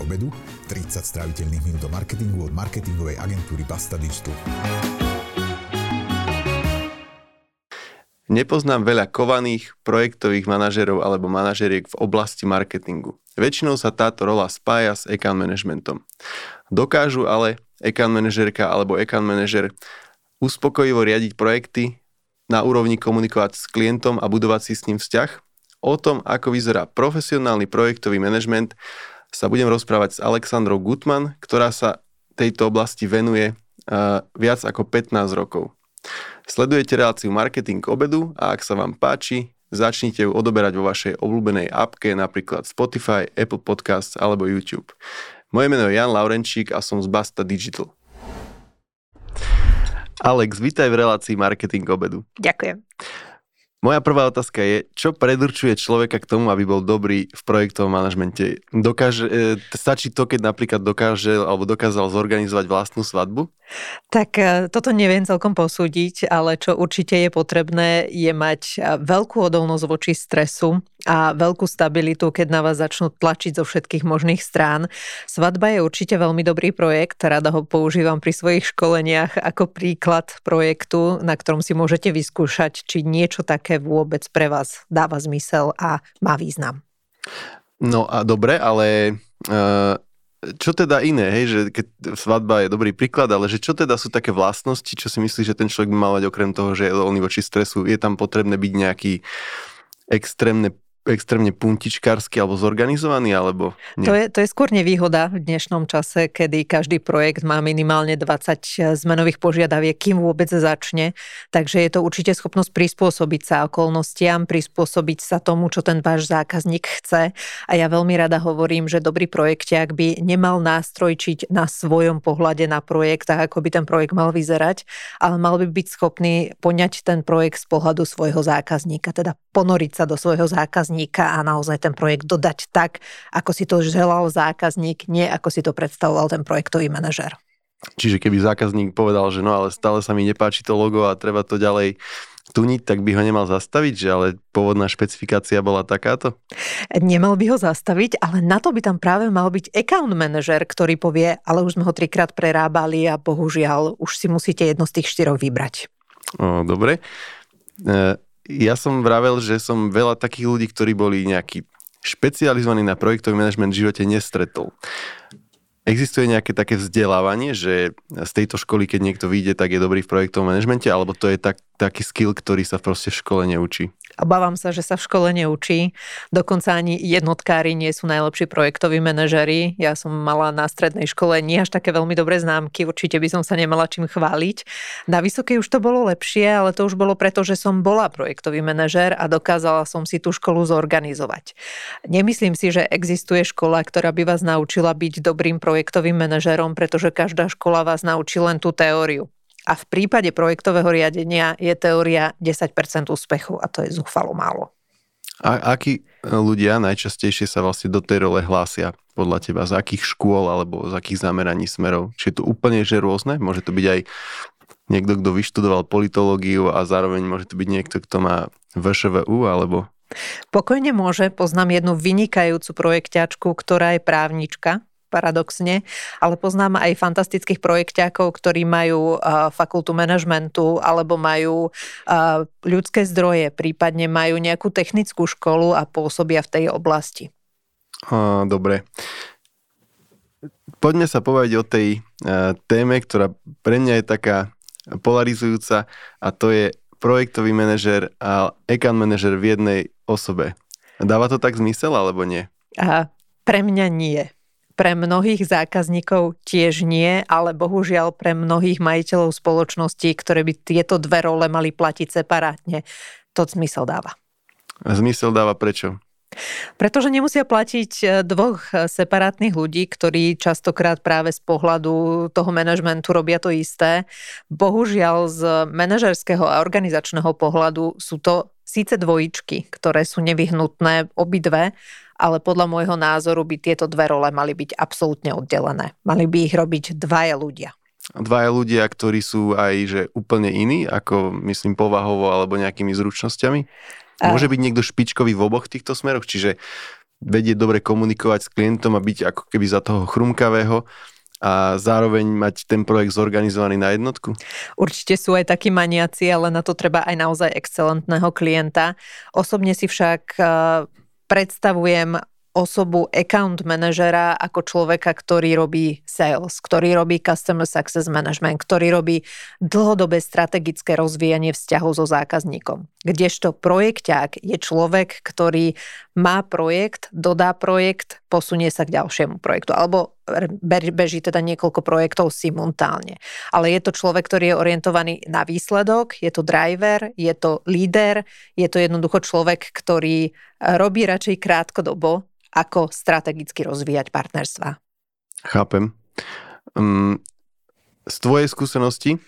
obedu, 30 stráviteľných minút o marketingu od marketingovej agentúry Basta Digital. Nepoznám veľa kovaných projektových manažerov alebo manažeriek v oblasti marketingu. Väčšinou sa táto rola spája s account managementom. Dokážu ale account manažerka alebo account manažer uspokojivo riadiť projekty, na úrovni komunikovať s klientom a budovať si s ním vzťah. O tom, ako vyzerá profesionálny projektový manažment, sa budem rozprávať s Alexandrou Gutman, ktorá sa tejto oblasti venuje uh, viac ako 15 rokov. Sledujete reláciu Marketing obedu a ak sa vám páči, začnite ju odoberať vo vašej obľúbenej appke, napríklad Spotify, Apple Podcasts alebo YouTube. Moje meno je Jan Laurenčík a som z Basta Digital. Alex, vítaj v relácii Marketing obedu. Ďakujem. Moja prvá otázka je, čo predurčuje človeka k tomu, aby bol dobrý v projektovom manažmente? Dokáže, e, stačí to, keď napríklad dokáže alebo dokázal zorganizovať vlastnú svadbu? Tak e, toto neviem celkom posúdiť, ale čo určite je potrebné, je mať e, veľkú odolnosť voči stresu a veľkú stabilitu, keď na vás začnú tlačiť zo všetkých možných strán. Svadba je určite veľmi dobrý projekt, rada ho používam pri svojich školeniach ako príklad projektu, na ktorom si môžete vyskúšať, či niečo také vôbec pre vás dáva zmysel a má význam. No a dobre, ale uh, čo teda iné, hej, že keď svadba je dobrý príklad, ale že čo teda sú také vlastnosti, čo si myslíš, že ten človek by mal mať okrem toho, že je odolný voči stresu, je tam potrebné byť nejaký extrémne extrémne puntičkársky alebo zorganizovaný, alebo nie? To je, to je skôr nevýhoda v dnešnom čase, kedy každý projekt má minimálne 20 zmenových požiadaviek, kým vôbec začne. Takže je to určite schopnosť prispôsobiť sa okolnostiam, prispôsobiť sa tomu, čo ten váš zákazník chce. A ja veľmi rada hovorím, že dobrý projektiak by nemal nástrojčiť na svojom pohľade na projekt, tak ako by ten projekt mal vyzerať, ale mal by byť schopný poňať ten projekt z pohľadu svojho zákazníka, teda ponoriť sa do svojho zákazníka zákazníka a naozaj ten projekt dodať tak, ako si to želal zákazník, nie ako si to predstavoval ten projektový manažer. Čiže keby zákazník povedal, že no ale stále sa mi nepáči to logo a treba to ďalej tuniť, tak by ho nemal zastaviť, že ale pôvodná špecifikácia bola takáto? Nemal by ho zastaviť, ale na to by tam práve mal byť account manager, ktorý povie, ale už sme ho trikrát prerábali a bohužiaľ už si musíte jedno z tých štyroch vybrať. O, dobre. E, ja som vravel, že som veľa takých ľudí, ktorí boli nejakí špecializovaní na projektový manažment v živote nestretol. Existuje nejaké také vzdelávanie, že z tejto školy, keď niekto vyjde, tak je dobrý v projektovom manažmente, alebo to je tak, taký skill, ktorý sa proste v škole neučí? Obávam sa, že sa v škole neučí. Dokonca ani jednotkári nie sú najlepší projektoví manažeri. Ja som mala na strednej škole nie až také veľmi dobré známky, určite by som sa nemala čím chváliť. Na vysokej už to bolo lepšie, ale to už bolo preto, že som bola projektový manažer a dokázala som si tú školu zorganizovať. Nemyslím si, že existuje škola, ktorá by vás naučila byť dobrým projektovým manažerom, pretože každá škola vás naučí len tú teóriu. A v prípade projektového riadenia je teória 10% úspechu a to je zúfalo málo. A akí ľudia najčastejšie sa vlastne do tej role hlásia podľa teba? Z akých škôl alebo z akých zameraní smerov? Či je to úplne že rôzne? Môže to byť aj niekto, kto vyštudoval politológiu a zároveň môže to byť niekto, kto má VŠVU alebo... Pokojne môže. Poznám jednu vynikajúcu projekťačku, ktorá je právnička paradoxne, ale poznám aj fantastických projekťákov, ktorí majú uh, fakultu manažmentu alebo majú uh, ľudské zdroje, prípadne majú nejakú technickú školu a pôsobia v tej oblasti. Uh, dobre. Poďme sa povedať o tej uh, téme, ktorá pre mňa je taká polarizujúca a to je projektový manažer a account manažer v jednej osobe. Dáva to tak zmysel alebo nie? A pre mňa nie. Pre mnohých zákazníkov tiež nie, ale bohužiaľ pre mnohých majiteľov spoločností, ktoré by tieto dve role mali platiť separátne, to zmysel dáva. A zmysel dáva prečo? Pretože nemusia platiť e, dvoch separátnych ľudí, ktorí častokrát práve z pohľadu toho manažmentu robia to isté. Bohužiaľ z manažerského a organizačného pohľadu sú to síce dvojičky, ktoré sú nevyhnutné obidve, ale podľa môjho názoru by tieto dve role mali byť absolútne oddelené. Mali by ich robiť dvaja ľudia. Dvaja ľudia, ktorí sú aj že úplne iní, ako myslím povahovo alebo nejakými zručnosťami? Môže byť niekto špičkový v oboch týchto smeroch? Čiže vedieť dobre komunikovať s klientom a byť ako keby za toho chrumkavého a zároveň mať ten projekt zorganizovaný na jednotku? Určite sú aj takí maniaci, ale na to treba aj naozaj excelentného klienta. Osobne si však eh, predstavujem osobu account manažera ako človeka, ktorý robí sales, ktorý robí customer success management, ktorý robí dlhodobé strategické rozvíjanie vzťahov so zákazníkom. Kdežto projekťák je človek, ktorý má projekt, dodá projekt, posunie sa k ďalšiemu projektu. Alebo beží teda niekoľko projektov simultálne. Ale je to človek, ktorý je orientovaný na výsledok, je to driver, je to líder, je to jednoducho človek, ktorý robí radšej krátkodobo ako strategicky rozvíjať partnerstva. Chápem. Um, z tvojej skúsenosti,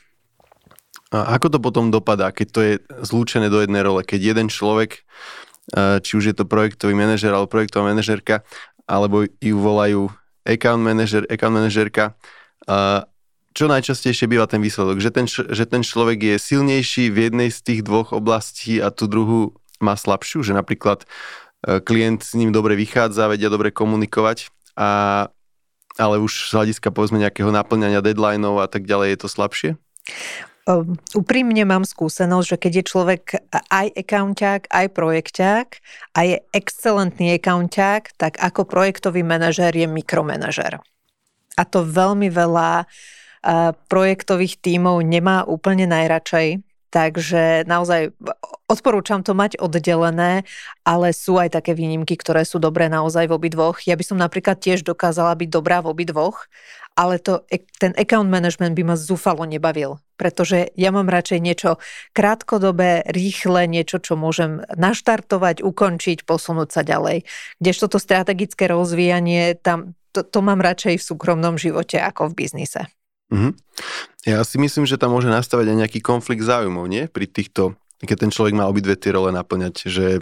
ako to potom dopadá, keď to je zlúčené do jednej role, keď jeden človek, či už je to projektový manažer alebo projektová manažerka, alebo ju volajú account manager, account manažerka, čo najčastejšie býva ten výsledok? Že ten, že ten človek je silnejší v jednej z tých dvoch oblastí a tú druhú má slabšiu? Že napríklad E, klient s ním dobre vychádza, vedia dobre komunikovať, a, ale už z hľadiska povedzme nejakého naplňania deadlineov a tak ďalej je to slabšie? Um, úprimne mám skúsenosť, že keď je človek aj accounták, aj projekťák a je excelentný accounták, tak ako projektový manažér je mikromanažér. A to veľmi veľa uh, projektových tímov nemá úplne najradšej, Takže naozaj odporúčam to mať oddelené, ale sú aj také výnimky, ktoré sú dobré naozaj v obidvoch. Ja by som napríklad tiež dokázala byť dobrá v obidvoch, ale to, ten account management by ma zúfalo nebavil, pretože ja mám radšej niečo krátkodobé, rýchle, niečo, čo môžem naštartovať, ukončiť, posunúť sa ďalej. Kdežto to strategické rozvíjanie, tam, to, to mám radšej v súkromnom živote ako v biznise. Mm-hmm. Ja si myslím, že tam môže nastavať aj nejaký konflikt záujmov, nie? Pri týchto, keď ten človek má obidve tie role naplňať, že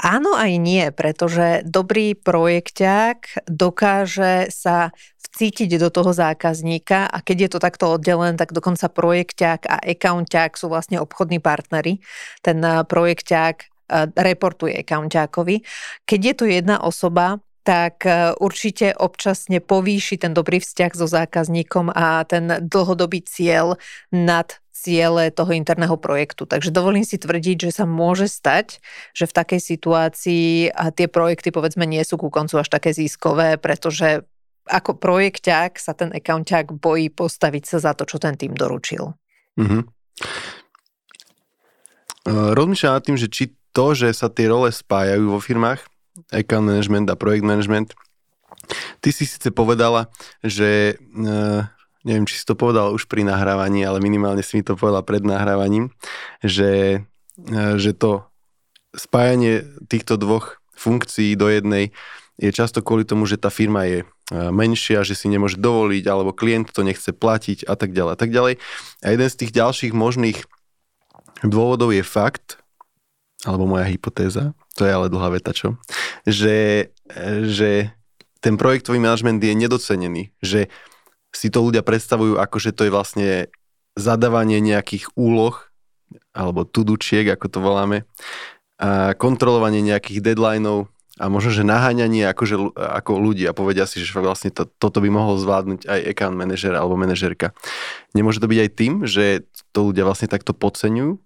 Áno aj nie, pretože dobrý projekťák dokáže sa vcítiť do toho zákazníka a keď je to takto oddelené, tak dokonca projekťák a accounťák sú vlastne obchodní partnery. Ten eh, projekťák eh, reportuje accounťákovi. Keď je to jedna osoba, tak e, určite občasne povýši ten dobrý vzťah so zákazníkom a ten dlhodobý cieľ nad ciele toho interného projektu. Takže dovolím si tvrdiť, že sa môže stať, že v takej situácii tie projekty povedzme nie sú ku koncu až také ziskové, pretože ako projekťák sa ten accounťák bojí postaviť sa za to, čo ten tým doručil. Mm-hmm. Rozmýšľam nad tým, že či to, že sa tie role spájajú vo firmách, account management a projekt management. Ty si síce povedala, že uh, neviem, či si to povedala už pri nahrávaní, ale minimálne si mi to povedala pred nahrávaním, že, uh, že to spájanie týchto dvoch funkcií do jednej je často kvôli tomu, že tá firma je menšia, že si nemôže dovoliť, alebo klient to nechce platiť a tak ďalej a tak ďalej. A jeden z tých ďalších možných dôvodov je fakt, alebo moja hypotéza, to je ale dlhá veta, čo? Že, že ten projektový manažment je nedocenený, že si to ľudia predstavujú ako, že to je vlastne zadávanie nejakých úloh, alebo tudučiek, ako to voláme, a kontrolovanie nejakých deadlineov a možno, že naháňanie akože, ako ľudí a povedia si, že vlastne to, toto by mohol zvládnuť aj account manažer alebo manažerka. Nemôže to byť aj tým, že to ľudia vlastne takto podceňujú?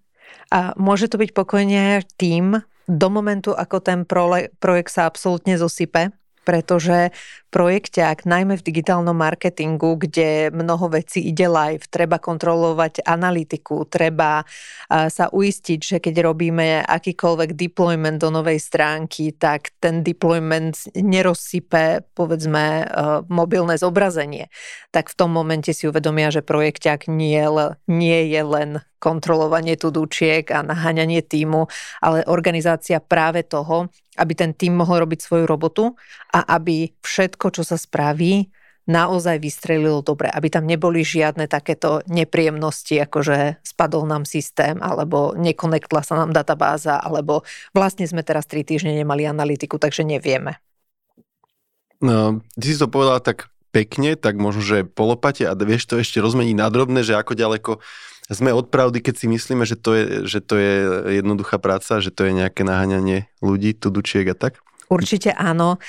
A môže to byť pokojne tým, do momentu, ako ten projekt sa absolútne zosype, pretože projekťák, najmä v digitálnom marketingu, kde mnoho vecí ide live, treba kontrolovať analytiku, treba sa uistiť, že keď robíme akýkoľvek deployment do novej stránky, tak ten deployment nerozsype, povedzme, mobilné zobrazenie. Tak v tom momente si uvedomia, že projekťák nie, nie je len kontrolovanie tudúčiek a naháňanie týmu, ale organizácia práve toho, aby ten tým mohol robiť svoju robotu a aby všetko, čo sa spraví, naozaj vystrelilo dobre, aby tam neboli žiadne takéto nepríjemnosti, ako že spadol nám systém, alebo nekonektla sa nám databáza, alebo vlastne sme teraz tri týždne nemali analytiku, takže nevieme. No, ty si to povedala tak pekne, tak možno, že polopate a vieš to ešte rozmeniť na drobné, že ako ďaleko sme od pravdy, keď si myslíme, že to je, že to je jednoduchá práca, že to je nejaké naháňanie ľudí, tudučiek a tak? Určite áno.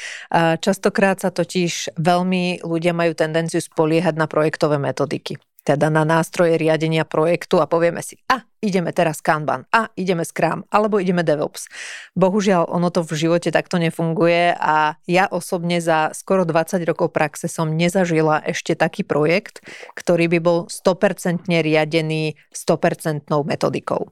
Častokrát sa totiž veľmi ľudia majú tendenciu spoliehať na projektové metodiky teda na nástroje riadenia projektu a povieme si, a ideme teraz Kanban, a ideme Scrum, alebo ideme DevOps. Bohužiaľ, ono to v živote takto nefunguje a ja osobne za skoro 20 rokov praxe som nezažila ešte taký projekt, ktorý by bol 100% riadený 100% metodikou.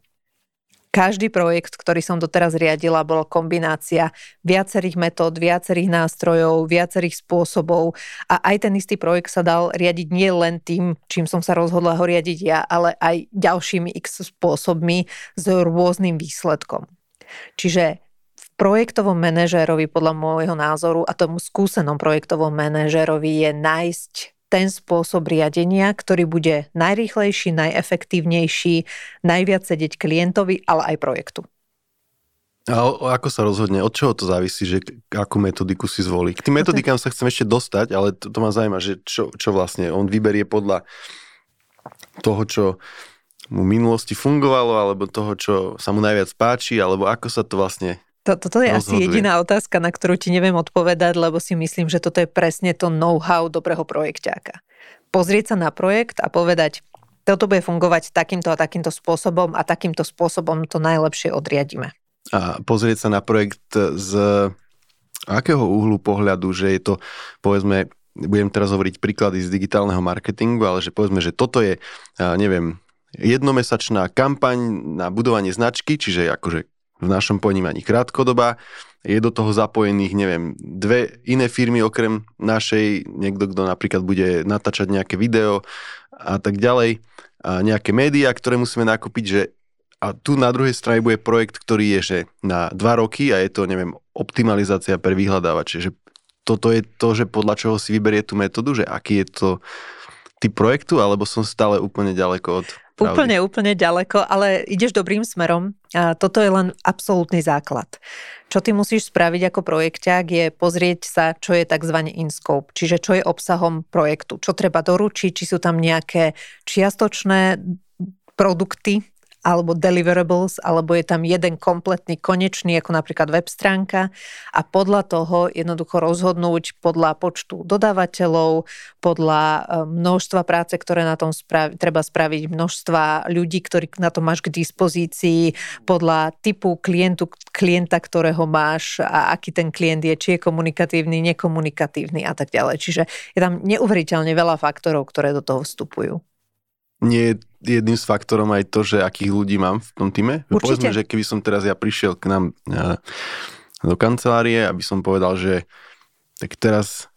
Každý projekt, ktorý som doteraz riadila, bola kombinácia viacerých metód, viacerých nástrojov, viacerých spôsobov a aj ten istý projekt sa dal riadiť nie len tým, čím som sa rozhodla ho riadiť ja, ale aj ďalšími x spôsobmi s rôznym výsledkom. Čiže v projektovom manažérovi podľa môjho názoru a tomu skúsenom projektovom manažérovi je nájsť ten spôsob riadenia, ktorý bude najrýchlejší, najefektívnejší, najviac sedieť klientovi, ale aj projektu. A ako sa rozhodne? Od čoho to závisí, že akú metodiku si zvolí? K tým metodikám sa chcem ešte dostať, ale to, to ma zaujíma, že čo, čo vlastne on vyberie podľa toho, čo mu v minulosti fungovalo, alebo toho, čo sa mu najviac páči, alebo ako sa to vlastne to, toto je rozhoduje. asi jediná otázka, na ktorú ti neviem odpovedať, lebo si myslím, že toto je presne to know-how dobrého projekťáka. Pozrieť sa na projekt a povedať, toto bude fungovať takýmto a takýmto spôsobom a takýmto spôsobom to najlepšie odriadíme. A pozrieť sa na projekt z akého uhlu pohľadu, že je to, povedzme, budem teraz hovoriť príklady z digitálneho marketingu, ale že povedzme, že toto je, neviem, jednomesačná kampaň na budovanie značky, čiže akože v našom ponímaní krátkodoba. Je do toho zapojených, neviem, dve iné firmy okrem našej, niekto, kto napríklad bude natáčať nejaké video a tak ďalej, a nejaké médiá, ktoré musíme nakúpiť, že a tu na druhej strane bude projekt, ktorý je že na dva roky a je to, neviem, optimalizácia pre vyhľadávače. Že toto je to, že podľa čoho si vyberie tú metódu, že aký je to typ projektu, alebo som stále úplne ďaleko od Pravdy. Úplne, úplne ďaleko, ale ideš dobrým smerom. A toto je len absolútny základ. Čo ty musíš spraviť ako projekťák je pozrieť sa, čo je tzv. in-scope, čiže čo je obsahom projektu, čo treba doručiť, či sú tam nejaké čiastočné produkty, alebo deliverables, alebo je tam jeden kompletný konečný, ako napríklad web stránka a podľa toho jednoducho rozhodnúť podľa počtu dodávateľov, podľa e, množstva práce, ktoré na tom spravi, treba spraviť, množstva ľudí, ktorí na to máš k dispozícii, podľa typu klientu, klienta, ktorého máš a aký ten klient je, či je komunikatívny, nekomunikatívny a tak ďalej. Čiže je tam neuveriteľne veľa faktorov, ktoré do toho vstupujú nie je jedným z faktorom aj to, že akých ľudí mám v tom týme? Určite. Povedzme, že keby som teraz ja prišiel k nám e, do kancelárie, aby som povedal, že tak teraz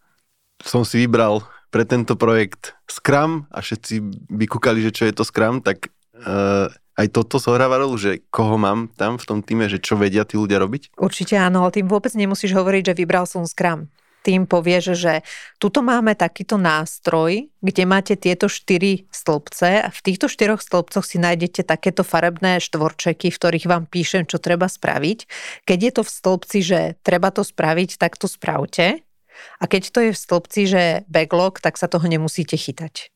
som si vybral pre tento projekt Scrum a všetci by kúkali, že čo je to Scrum, tak uh, aj toto zohráva rolu, že koho mám tam v tom týme, že čo vedia tí ľudia robiť? Určite áno, ale tým vôbec nemusíš hovoriť, že vybral som Scrum tým povieš, že tuto máme takýto nástroj, kde máte tieto štyri stĺpce a v týchto štyroch stĺpcoch si nájdete takéto farebné štvorčeky, v ktorých vám píšem, čo treba spraviť. Keď je to v stĺpci, že treba to spraviť, tak to spravte. A keď to je v stĺpci, že backlog, tak sa toho nemusíte chytať.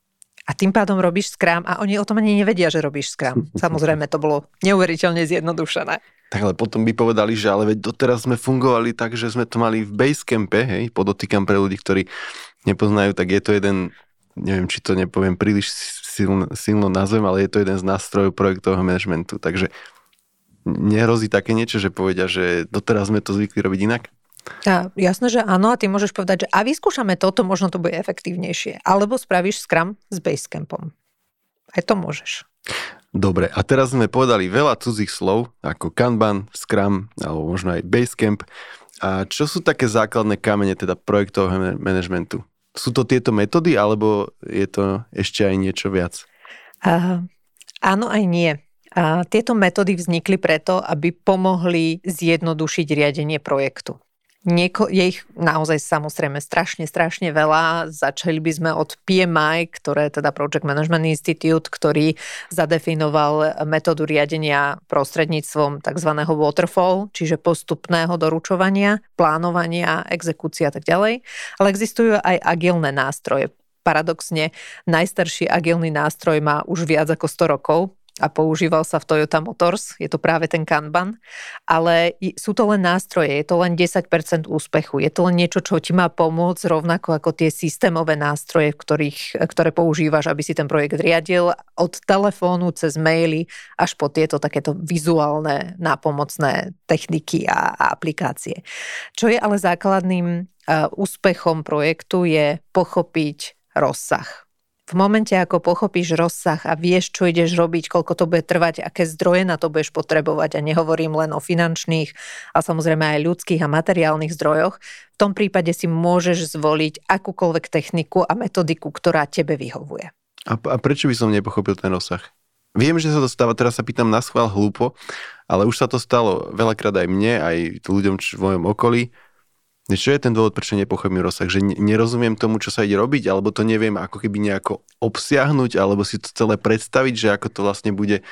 A tým pádom robíš Scrum a oni o tom ani nevedia, že robíš Scrum. Samozrejme, to bolo neuveriteľne zjednodušené. Tak ale potom by povedali, že ale veď doteraz sme fungovali tak, že sme to mali v Basecampe, hej, podotýkam pre ľudí, ktorí nepoznajú, tak je to jeden, neviem, či to nepoviem príliš silno, silno nazvem, ale je to jeden z nástrojov projektového manažmentu. Takže nehrozí také niečo, že povedia, že doteraz sme to zvykli robiť inak? A, jasné, že áno, a ty môžeš povedať, že a vyskúšame toto, možno to bude efektívnejšie. Alebo spravíš Scrum s Basecampom. Aj to môžeš. Dobre, a teraz sme povedali veľa cudzích slov, ako Kanban, Scrum, alebo možno aj Basecamp. A čo sú také základné kamene teda projektového manažmentu? Sú to tieto metódy, alebo je to ešte aj niečo viac? Uh, áno aj nie. A tieto metódy vznikli preto, aby pomohli zjednodušiť riadenie projektu. Nieko, je ich naozaj samozrejme strašne, strašne veľa. Začali by sme od PMI, ktoré je teda Project Management Institute, ktorý zadefinoval metódu riadenia prostredníctvom tzv. waterfall, čiže postupného doručovania, plánovania, exekúcia a tak ďalej. Ale existujú aj agilné nástroje paradoxne najstarší agilný nástroj má už viac ako 100 rokov, a používal sa v Toyota Motors, je to práve ten Kanban, ale sú to len nástroje, je to len 10% úspechu, je to len niečo, čo ti má pomôcť rovnako ako tie systémové nástroje, ktorých, ktoré používaš, aby si ten projekt riadil od telefónu cez maily až po tieto takéto vizuálne nápomocné techniky a, a aplikácie. Čo je ale základným uh, úspechom projektu je pochopiť rozsah v momente, ako pochopíš rozsah a vieš, čo ideš robiť, koľko to bude trvať, aké zdroje na to budeš potrebovať, a nehovorím len o finančných, a samozrejme aj ľudských a materiálnych zdrojoch, v tom prípade si môžeš zvoliť akúkoľvek techniku a metodiku, ktorá tebe vyhovuje. A, a prečo by som nepochopil ten rozsah? Viem, že sa to stáva, teraz sa pýtam na schvál hlúpo, ale už sa to stalo veľakrát aj mne, aj ľuďom v mojom okolí, čo je ten dôvod, prečo nepochopím rozsah? Že nerozumiem tomu, čo sa ide robiť, alebo to neviem ako keby nejako obsiahnuť, alebo si to celé predstaviť, že ako to vlastne bude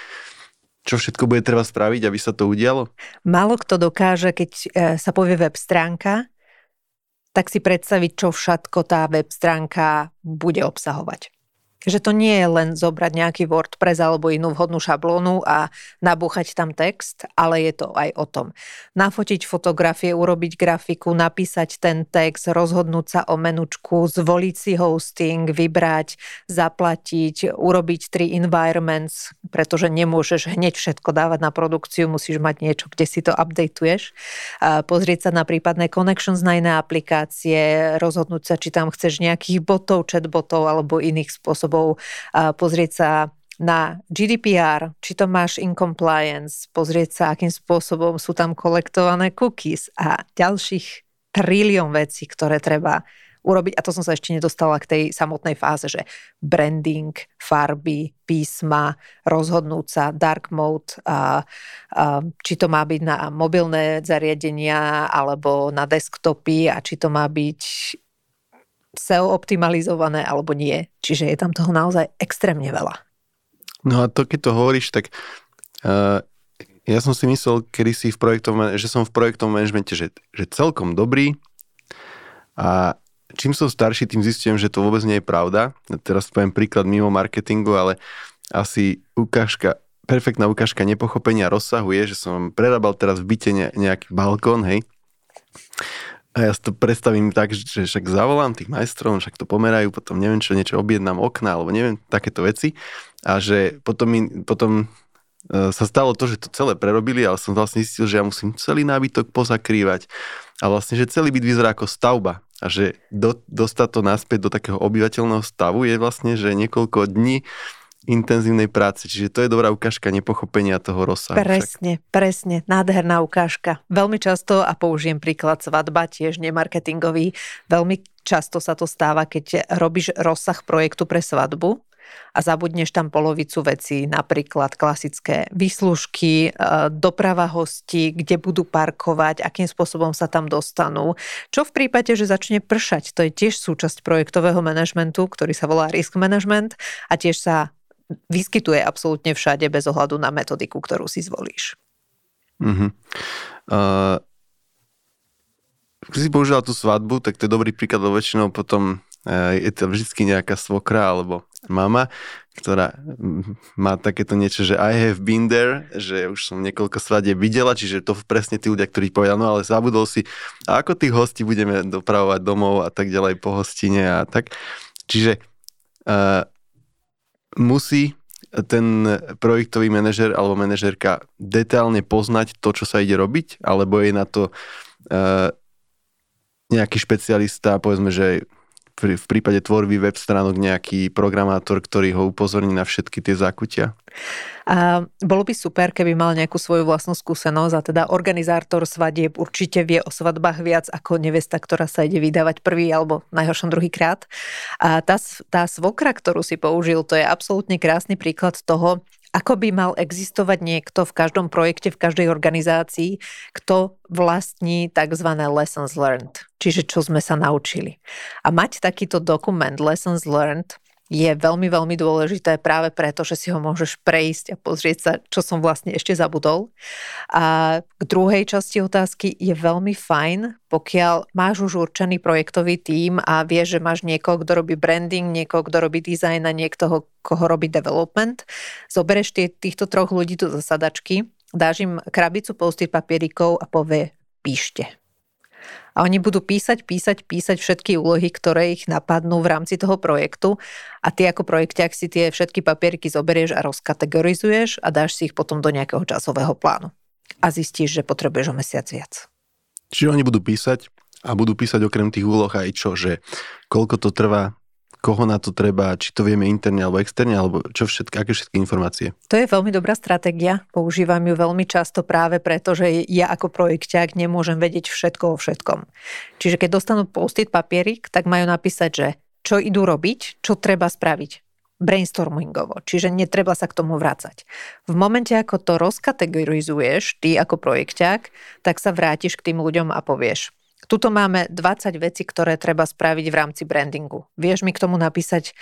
čo všetko bude treba spraviť, aby sa to udialo? Málo kto dokáže, keď e, sa povie web stránka, tak si predstaviť, čo všetko tá web stránka bude obsahovať že to nie je len zobrať nejaký WordPress alebo inú vhodnú šablónu a nabúchať tam text, ale je to aj o tom. Nafotiť fotografie, urobiť grafiku, napísať ten text, rozhodnúť sa o menučku, zvoliť si hosting, vybrať, zaplatiť, urobiť tri environments, pretože nemôžeš hneď všetko dávať na produkciu, musíš mať niečo, kde si to updateuješ. Pozrieť sa na prípadné connections na iné aplikácie, rozhodnúť sa, či tam chceš nejakých botov, chatbotov alebo iných spôsobov spôsobov, pozrieť sa na GDPR, či to máš in compliance, pozrieť sa, akým spôsobom sú tam kolektované cookies a ďalších trilión vecí, ktoré treba urobiť. A to som sa ešte nedostala k tej samotnej fáze, že branding, farby, písma, rozhodnúť sa, dark mode, a, a, či to má byť na mobilné zariadenia alebo na desktopy a či to má byť SEO optimalizované alebo nie. Čiže je tam toho naozaj extrémne veľa. No a to, keď to hovoríš, tak uh, ja som si myslel kedy si v projektovom, že som v projektovom manažmente, že, že celkom dobrý a čím som starší, tým zistujem, že to vôbec nie je pravda. Teraz poviem príklad mimo marketingu, ale asi ukážka, perfektná ukážka nepochopenia rozsahu je, že som prerábal teraz v byte nejaký balkón, hej, a ja si to predstavím tak, že však zavolám tých majstrov, však to pomerajú, potom neviem čo, niečo objednám okna, alebo neviem, takéto veci. A že potom, mi, potom e, sa stalo to, že to celé prerobili, ale som vlastne zistil, že ja musím celý nábytok pozakrývať. A vlastne, že celý byt vyzerá ako stavba. A že do, dostať to naspäť do takého obyvateľného stavu je vlastne, že niekoľko dní intenzívnej práce. Čiže to je dobrá ukážka nepochopenia toho rozsahu. Presne, však. presne. Nádherná ukážka. Veľmi často, a použijem príklad svadba, tiež nemarketingový, veľmi často sa to stáva, keď robíš rozsah projektu pre svadbu a zabudneš tam polovicu vecí, napríklad klasické výslužky, e, doprava hostí, kde budú parkovať, akým spôsobom sa tam dostanú. Čo v prípade, že začne pršať, to je tiež súčasť projektového manažmentu, ktorý sa volá risk management a tiež sa vyskytuje absolútne všade bez ohľadu na metodiku, ktorú si zvolíš. Uh-huh. Uh, keď si použila tú svadbu, tak to je dobrý príklad, lebo väčšinou potom uh, je to vždy nejaká svokra alebo mama, ktorá má takéto niečo, že I have been there, že už som niekoľko svadie videla, čiže to presne tí ľudia, ktorí povedali, no ale zabudol si, a ako tých hostí budeme dopravovať domov a tak ďalej po hostine a tak. Čiže uh, musí ten projektový manažer alebo manažerka detálne poznať to, čo sa ide robiť, alebo je na to uh, nejaký špecialista, povedzme, že v, prípade tvorby web stránok nejaký programátor, ktorý ho upozorní na všetky tie zákutia? A bolo by super, keby mal nejakú svoju vlastnú skúsenosť a teda organizátor svadieb určite vie o svadbách viac ako nevesta, ktorá sa ide vydávať prvý alebo najhoršom druhý krát. A tá, tá svokra, ktorú si použil, to je absolútne krásny príklad toho, ako by mal existovať niekto v každom projekte, v každej organizácii, kto vlastní tzv. lessons learned, čiže čo sme sa naučili. A mať takýto dokument lessons learned je veľmi, veľmi dôležité práve preto, že si ho môžeš prejsť a pozrieť sa, čo som vlastne ešte zabudol. A k druhej časti otázky je veľmi fajn, pokiaľ máš už určený projektový tím a vieš, že máš niekoho, kto robí branding, niekoho, kto robí design a niekto, koho robí development, zoberieš tie, týchto troch ľudí do zasadačky, dáš im krabicu post papierikov a povie píšte a oni budú písať, písať, písať všetky úlohy, ktoré ich napadnú v rámci toho projektu a ty ako projekťák si tie všetky papieriky zoberieš a rozkategorizuješ a dáš si ich potom do nejakého časového plánu. A zistíš, že potrebuješ o mesiac viac. Čiže oni budú písať a budú písať okrem tých úloh aj čo, že koľko to trvá, koho na to treba, či to vieme interne alebo externe, alebo čo všetky, aké všetky informácie. To je veľmi dobrá stratégia. Používam ju veľmi často práve preto, že ja ako projekťák nemôžem vedieť všetko o všetkom. Čiže keď dostanú post-it papierik, tak majú napísať, že čo idú robiť, čo treba spraviť brainstormingovo, čiže netreba sa k tomu vrácať. V momente, ako to rozkategorizuješ, ty ako projekťák, tak sa vrátiš k tým ľuďom a povieš, Tuto máme 20 vecí, ktoré treba spraviť v rámci brandingu. Vieš mi k tomu napísať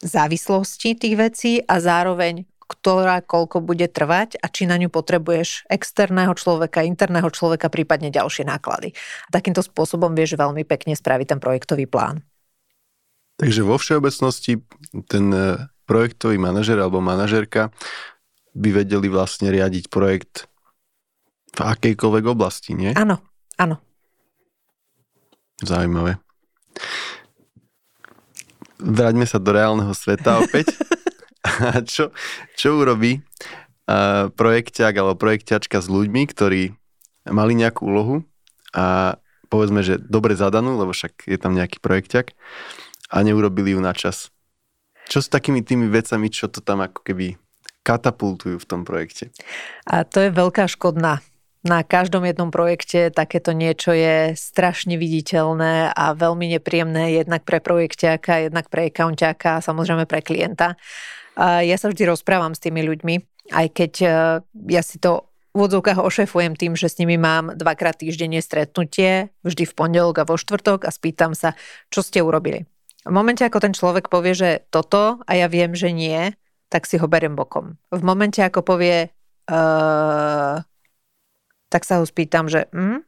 závislosti tých vecí a zároveň ktorá koľko bude trvať a či na ňu potrebuješ externého človeka, interného človeka, prípadne ďalšie náklady. A takýmto spôsobom vieš veľmi pekne spraviť ten projektový plán. Takže vo všeobecnosti ten e, projektový manažer alebo manažerka by vedeli vlastne riadiť projekt v akejkoľvek oblasti, nie? Áno, áno. Zaujímavé. Vráťme sa do reálneho sveta opäť. A čo, čo urobí uh, projekťák alebo projekťačka s ľuďmi, ktorí mali nejakú úlohu a povedzme, že dobre zadanú, lebo však je tam nejaký projekťak a neurobili ju na čas. Čo s takými tými vecami, čo to tam ako keby katapultujú v tom projekte? A to je veľká škodná na každom jednom projekte takéto niečo je strašne viditeľné a veľmi nepríjemné jednak pre projekťáka, jednak pre accounťáka a samozrejme pre klienta. Ja sa vždy rozprávam s tými ľuďmi, aj keď e, ja si to v odzovkách ošefujem tým, že s nimi mám dvakrát týždenne stretnutie, vždy v pondelok a vo štvrtok a spýtam sa, čo ste urobili. V momente, ako ten človek povie, že toto a ja viem, že nie, tak si ho berem bokom. V momente, ako povie, uh, tak sa ho spýtam, že hm?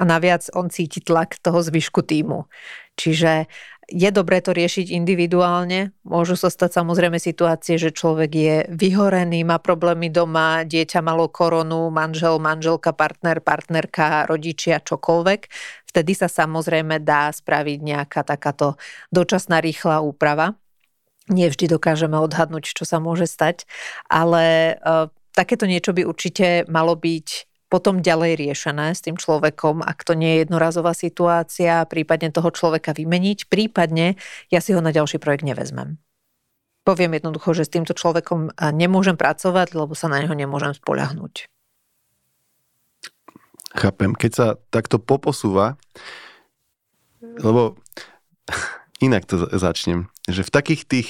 a naviac on cíti tlak toho zvyšku týmu. Čiže je dobré to riešiť individuálne. Môžu sa stať samozrejme situácie, že človek je vyhorený, má problémy doma, dieťa malo koronu, manžel, manželka, partner, partnerka, rodičia, čokoľvek. Vtedy sa samozrejme dá spraviť nejaká takáto dočasná rýchla úprava. Nie vždy dokážeme odhadnúť, čo sa môže stať, ale uh, takéto niečo by určite malo byť potom ďalej riešené s tým človekom, ak to nie je jednorazová situácia, prípadne toho človeka vymeniť, prípadne ja si ho na ďalší projekt nevezmem. Poviem jednoducho, že s týmto človekom nemôžem pracovať, lebo sa na neho nemôžem spoľahnúť. Chápem. Keď sa takto poposúva, lebo inak to začnem, že v takých tých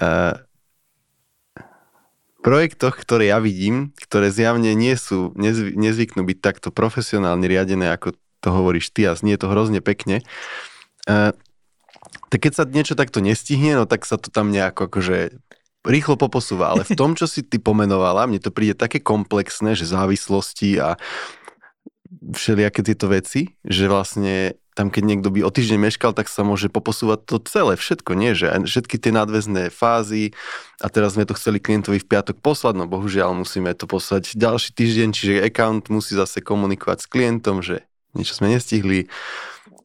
uh, projektoch, ktoré ja vidím, ktoré zjavne nie sú, nezvy, nezvyknú byť takto profesionálne riadené, ako to hovoríš ty a znie to hrozne pekne, uh, tak keď sa niečo takto nestihne, no tak sa to tam nejako akože rýchlo poposúva, ale v tom, čo si ty pomenovala, mne to príde také komplexné, že závislosti a všelijaké tieto veci, že vlastne tam keď niekto by o týždeň meškal, tak sa môže poposúvať to celé, všetko, nie? Že všetky tie nadväzné fázy a teraz sme to chceli klientovi v piatok poslať, no bohužiaľ musíme to poslať ďalší týždeň, čiže account musí zase komunikovať s klientom, že niečo sme nestihli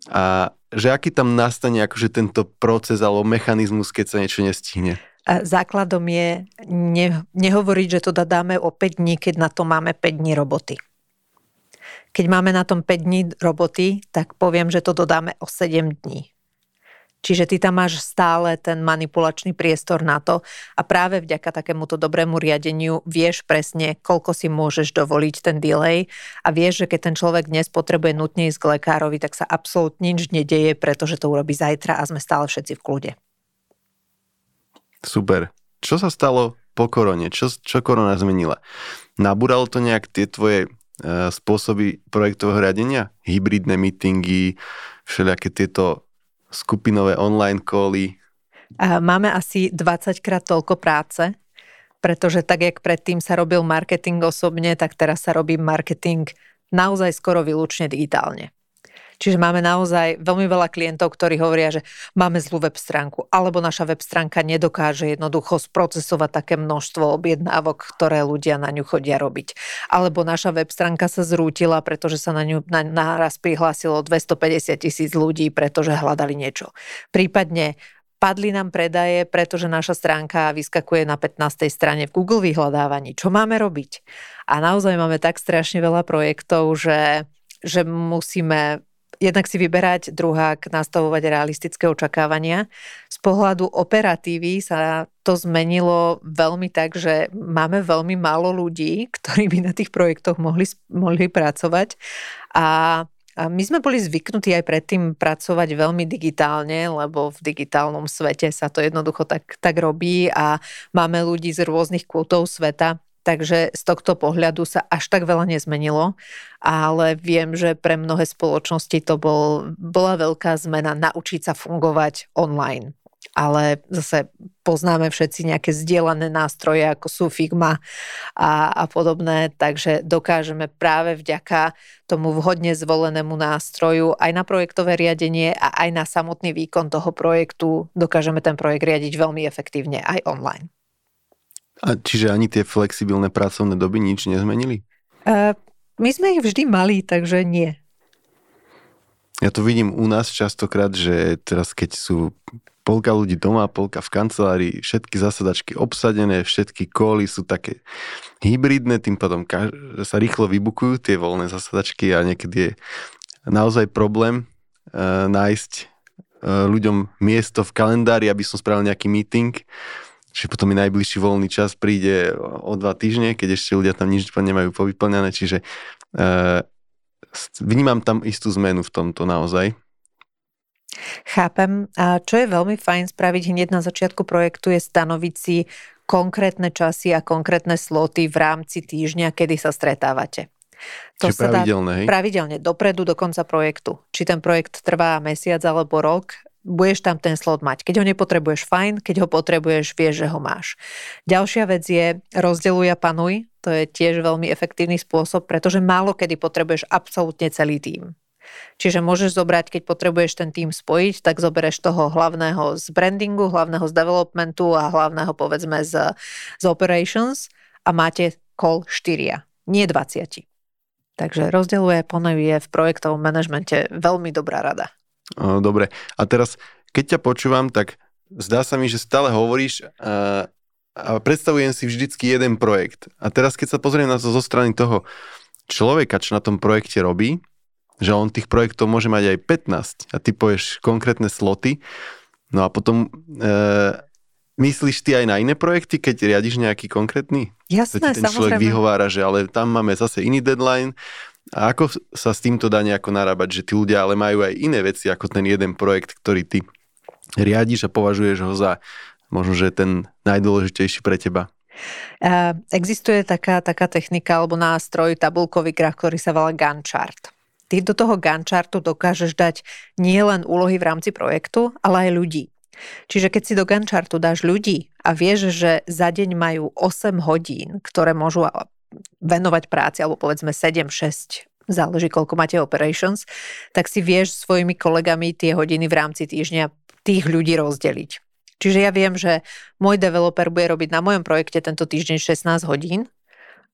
a že aký tam nastane akože tento proces alebo mechanizmus, keď sa niečo nestihne. Základom je ne, nehovoriť, že to dáme o 5 dní, keď na to máme 5 dní roboty. Keď máme na tom 5 dní roboty, tak poviem, že to dodáme o 7 dní. Čiže ty tam máš stále ten manipulačný priestor na to a práve vďaka takémuto dobrému riadeniu vieš presne, koľko si môžeš dovoliť ten delay a vieš, že keď ten človek dnes potrebuje nutne ísť k lekárovi, tak sa absolútne nič nedeje, pretože to urobí zajtra a sme stále všetci v kľude. Super. Čo sa stalo po korone? Čo, čo korona zmenila? Nabúralo to nejak tie tvoje spôsoby projektového riadenia, hybridné meetingy, všelijaké tieto skupinové online cally. Máme asi 20 krát toľko práce, pretože tak, jak predtým sa robil marketing osobne, tak teraz sa robí marketing naozaj skoro výlučne digitálne. Čiže máme naozaj veľmi veľa klientov, ktorí hovoria, že máme zlú web stránku, alebo naša web stránka nedokáže jednoducho sprocesovať také množstvo objednávok, ktoré ľudia na ňu chodia robiť. Alebo naša web stránka sa zrútila, pretože sa na ňu na, naraz prihlásilo 250 tisíc ľudí, pretože hľadali niečo. Prípadne padli nám predaje, pretože naša stránka vyskakuje na 15. strane v Google vyhľadávaní. Čo máme robiť? A naozaj máme tak strašne veľa projektov, že, že musíme jednak si vyberať, druhák nastavovať realistické očakávania. Z pohľadu operatívy sa to zmenilo veľmi tak, že máme veľmi málo ľudí, ktorí by na tých projektoch mohli, mohli pracovať a a my sme boli zvyknutí aj predtým pracovať veľmi digitálne, lebo v digitálnom svete sa to jednoducho tak, tak robí a máme ľudí z rôznych kútov sveta, Takže z tohto pohľadu sa až tak veľa nezmenilo, ale viem, že pre mnohé spoločnosti to bol, bola veľká zmena naučiť sa fungovať online. Ale zase poznáme všetci nejaké zdieľané nástroje, ako sú Figma a, a podobné, takže dokážeme práve vďaka tomu vhodne zvolenému nástroju aj na projektové riadenie a aj na samotný výkon toho projektu dokážeme ten projekt riadiť veľmi efektívne aj online. A čiže ani tie flexibilné pracovné doby nič nezmenili? Uh, my sme ich vždy mali, takže nie. Ja to vidím u nás častokrát, že teraz keď sú polka ľudí doma, polka v kancelárii, všetky zasadačky obsadené, všetky koly sú také hybridné, tým pádom sa rýchlo vybukujú tie voľné zasadačky a niekedy je naozaj problém uh, nájsť uh, ľuďom miesto v kalendári, aby som spravil nejaký meeting že potom mi najbližší voľný čas príde o dva týždne, keď ešte ľudia tam nič nemajú povyplňané, čiže uh, vnímam tam istú zmenu v tomto naozaj. Chápem. A čo je veľmi fajn spraviť hneď na začiatku projektu je stanoviť si konkrétne časy a konkrétne sloty v rámci týždňa, kedy sa stretávate. To Čiže sa pravidelne, dá hej? pravidelne, dopredu do konca projektu. Či ten projekt trvá mesiac alebo rok, budeš tam ten slot mať. Keď ho nepotrebuješ, fajn, keď ho potrebuješ, vieš, že ho máš. Ďalšia vec je rozdeluj a panuj. To je tiež veľmi efektívny spôsob, pretože málo kedy potrebuješ absolútne celý tým. Čiže môžeš zobrať, keď potrebuješ ten tým spojiť, tak zobereš toho hlavného z brandingu, hlavného z developmentu a hlavného povedzme z, z operations a máte call 4, nie 20. Takže rozdeľuje, ponevie v projektovom manažmente veľmi dobrá rada. Dobre, a teraz, keď ťa počúvam, tak zdá sa mi, že stále hovoríš a, a predstavujem si vždycky jeden projekt. A teraz, keď sa pozriem na to zo strany toho človeka, čo na tom projekte robí, že on tých projektov môže mať aj 15 a ty povieš konkrétne sloty, no a potom e, myslíš ty aj na iné projekty, keď riadiš nejaký konkrétny? Jasné, ten človek vyhovára, že ale tam máme zase iný deadline, a ako sa s týmto dá nejako narábať, že tí ľudia ale majú aj iné veci ako ten jeden projekt, ktorý ty riadiš a považuješ ho za možno, že ten najdôležitejší pre teba? Existuje taká, taká technika alebo nástroj, tabulkový graf, ktorý sa volá Gantt chart. Ty do toho Gantt chartu dokážeš dať nie len úlohy v rámci projektu, ale aj ľudí. Čiže keď si do Gantt chartu dáš ľudí a vieš, že za deň majú 8 hodín, ktoré môžu venovať práci, alebo povedzme 7-6 záleží, koľko máte operations, tak si vieš svojimi kolegami tie hodiny v rámci týždňa tých ľudí rozdeliť. Čiže ja viem, že môj developer bude robiť na mojom projekte tento týždeň 16 hodín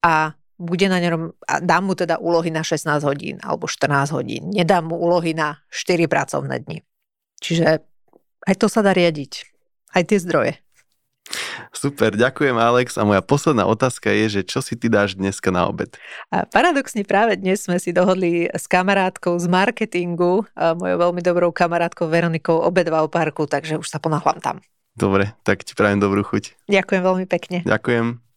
a bude na ňom, a dám mu teda úlohy na 16 hodín alebo 14 hodín. Nedám mu úlohy na 4 pracovné dni. Čiže aj to sa dá riadiť. Aj tie zdroje. Super, ďakujem Alex. A moja posledná otázka je, že čo si ty dáš dneska na obed? A paradoxne práve dnes sme si dohodli s kamarátkou z marketingu, mojou veľmi dobrou kamarátkou Veronikou obed v parku, takže už sa ponáhľam tam. Dobre, tak ti prajem dobrú chuť. Ďakujem veľmi pekne. Ďakujem.